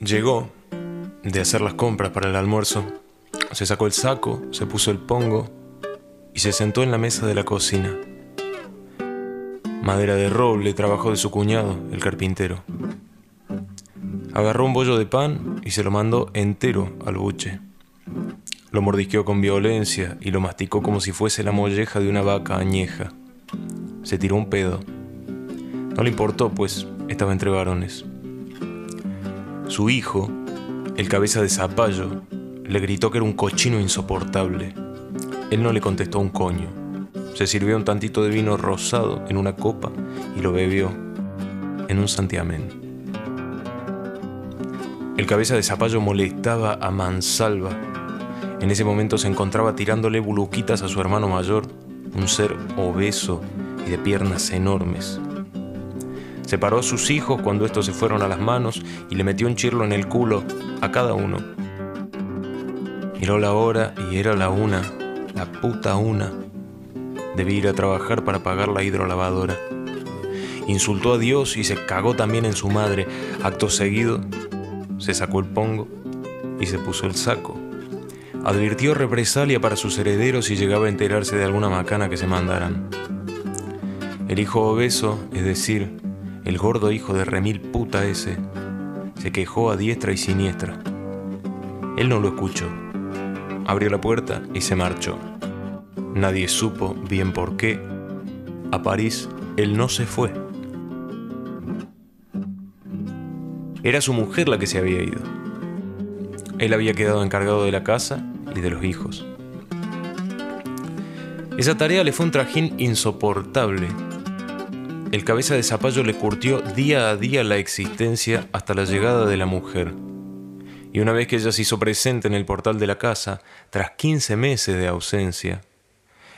llegó de hacer las compras para el almuerzo, se sacó el saco, se puso el pongo y se sentó en la mesa de la cocina. Madera de roble, trabajo de su cuñado, el carpintero. Agarró un bollo de pan y se lo mandó entero al buche. Lo mordisqueó con violencia y lo masticó como si fuese la molleja de una vaca añeja. Se tiró un pedo. No le importó, pues estaba entre varones. Su hijo, el cabeza de zapallo, le gritó que era un cochino insoportable. Él no le contestó un coño. Se sirvió un tantito de vino rosado en una copa y lo bebió en un santiamén. El cabeza de zapallo molestaba a mansalva. En ese momento se encontraba tirándole buluquitas a su hermano mayor, un ser obeso y de piernas enormes. Separó a sus hijos cuando estos se fueron a las manos y le metió un chirlo en el culo a cada uno. Miró la hora y era la una, la puta una. Debía ir a trabajar para pagar la hidrolavadora. Insultó a Dios y se cagó también en su madre. Acto seguido, se sacó el pongo y se puso el saco. Advirtió represalia para sus herederos si llegaba a enterarse de alguna macana que se mandaran. El hijo obeso, es decir, el gordo hijo de remil puta ese, se quejó a diestra y siniestra. Él no lo escuchó. Abrió la puerta y se marchó. Nadie supo bien por qué. A París él no se fue. Era su mujer la que se había ido. Él había quedado encargado de la casa y de los hijos. Esa tarea le fue un trajín insoportable. El cabeza de zapallo le curtió día a día la existencia hasta la llegada de la mujer. Y una vez que ella se hizo presente en el portal de la casa, tras 15 meses de ausencia,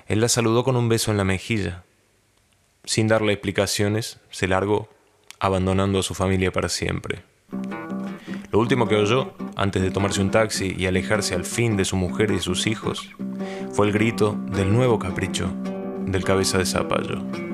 él la saludó con un beso en la mejilla. Sin darle explicaciones, se largó, abandonando a su familia para siempre. Lo último que oyó, antes de tomarse un taxi y alejarse al fin de su mujer y sus hijos, fue el grito del nuevo capricho del cabeza de zapallo.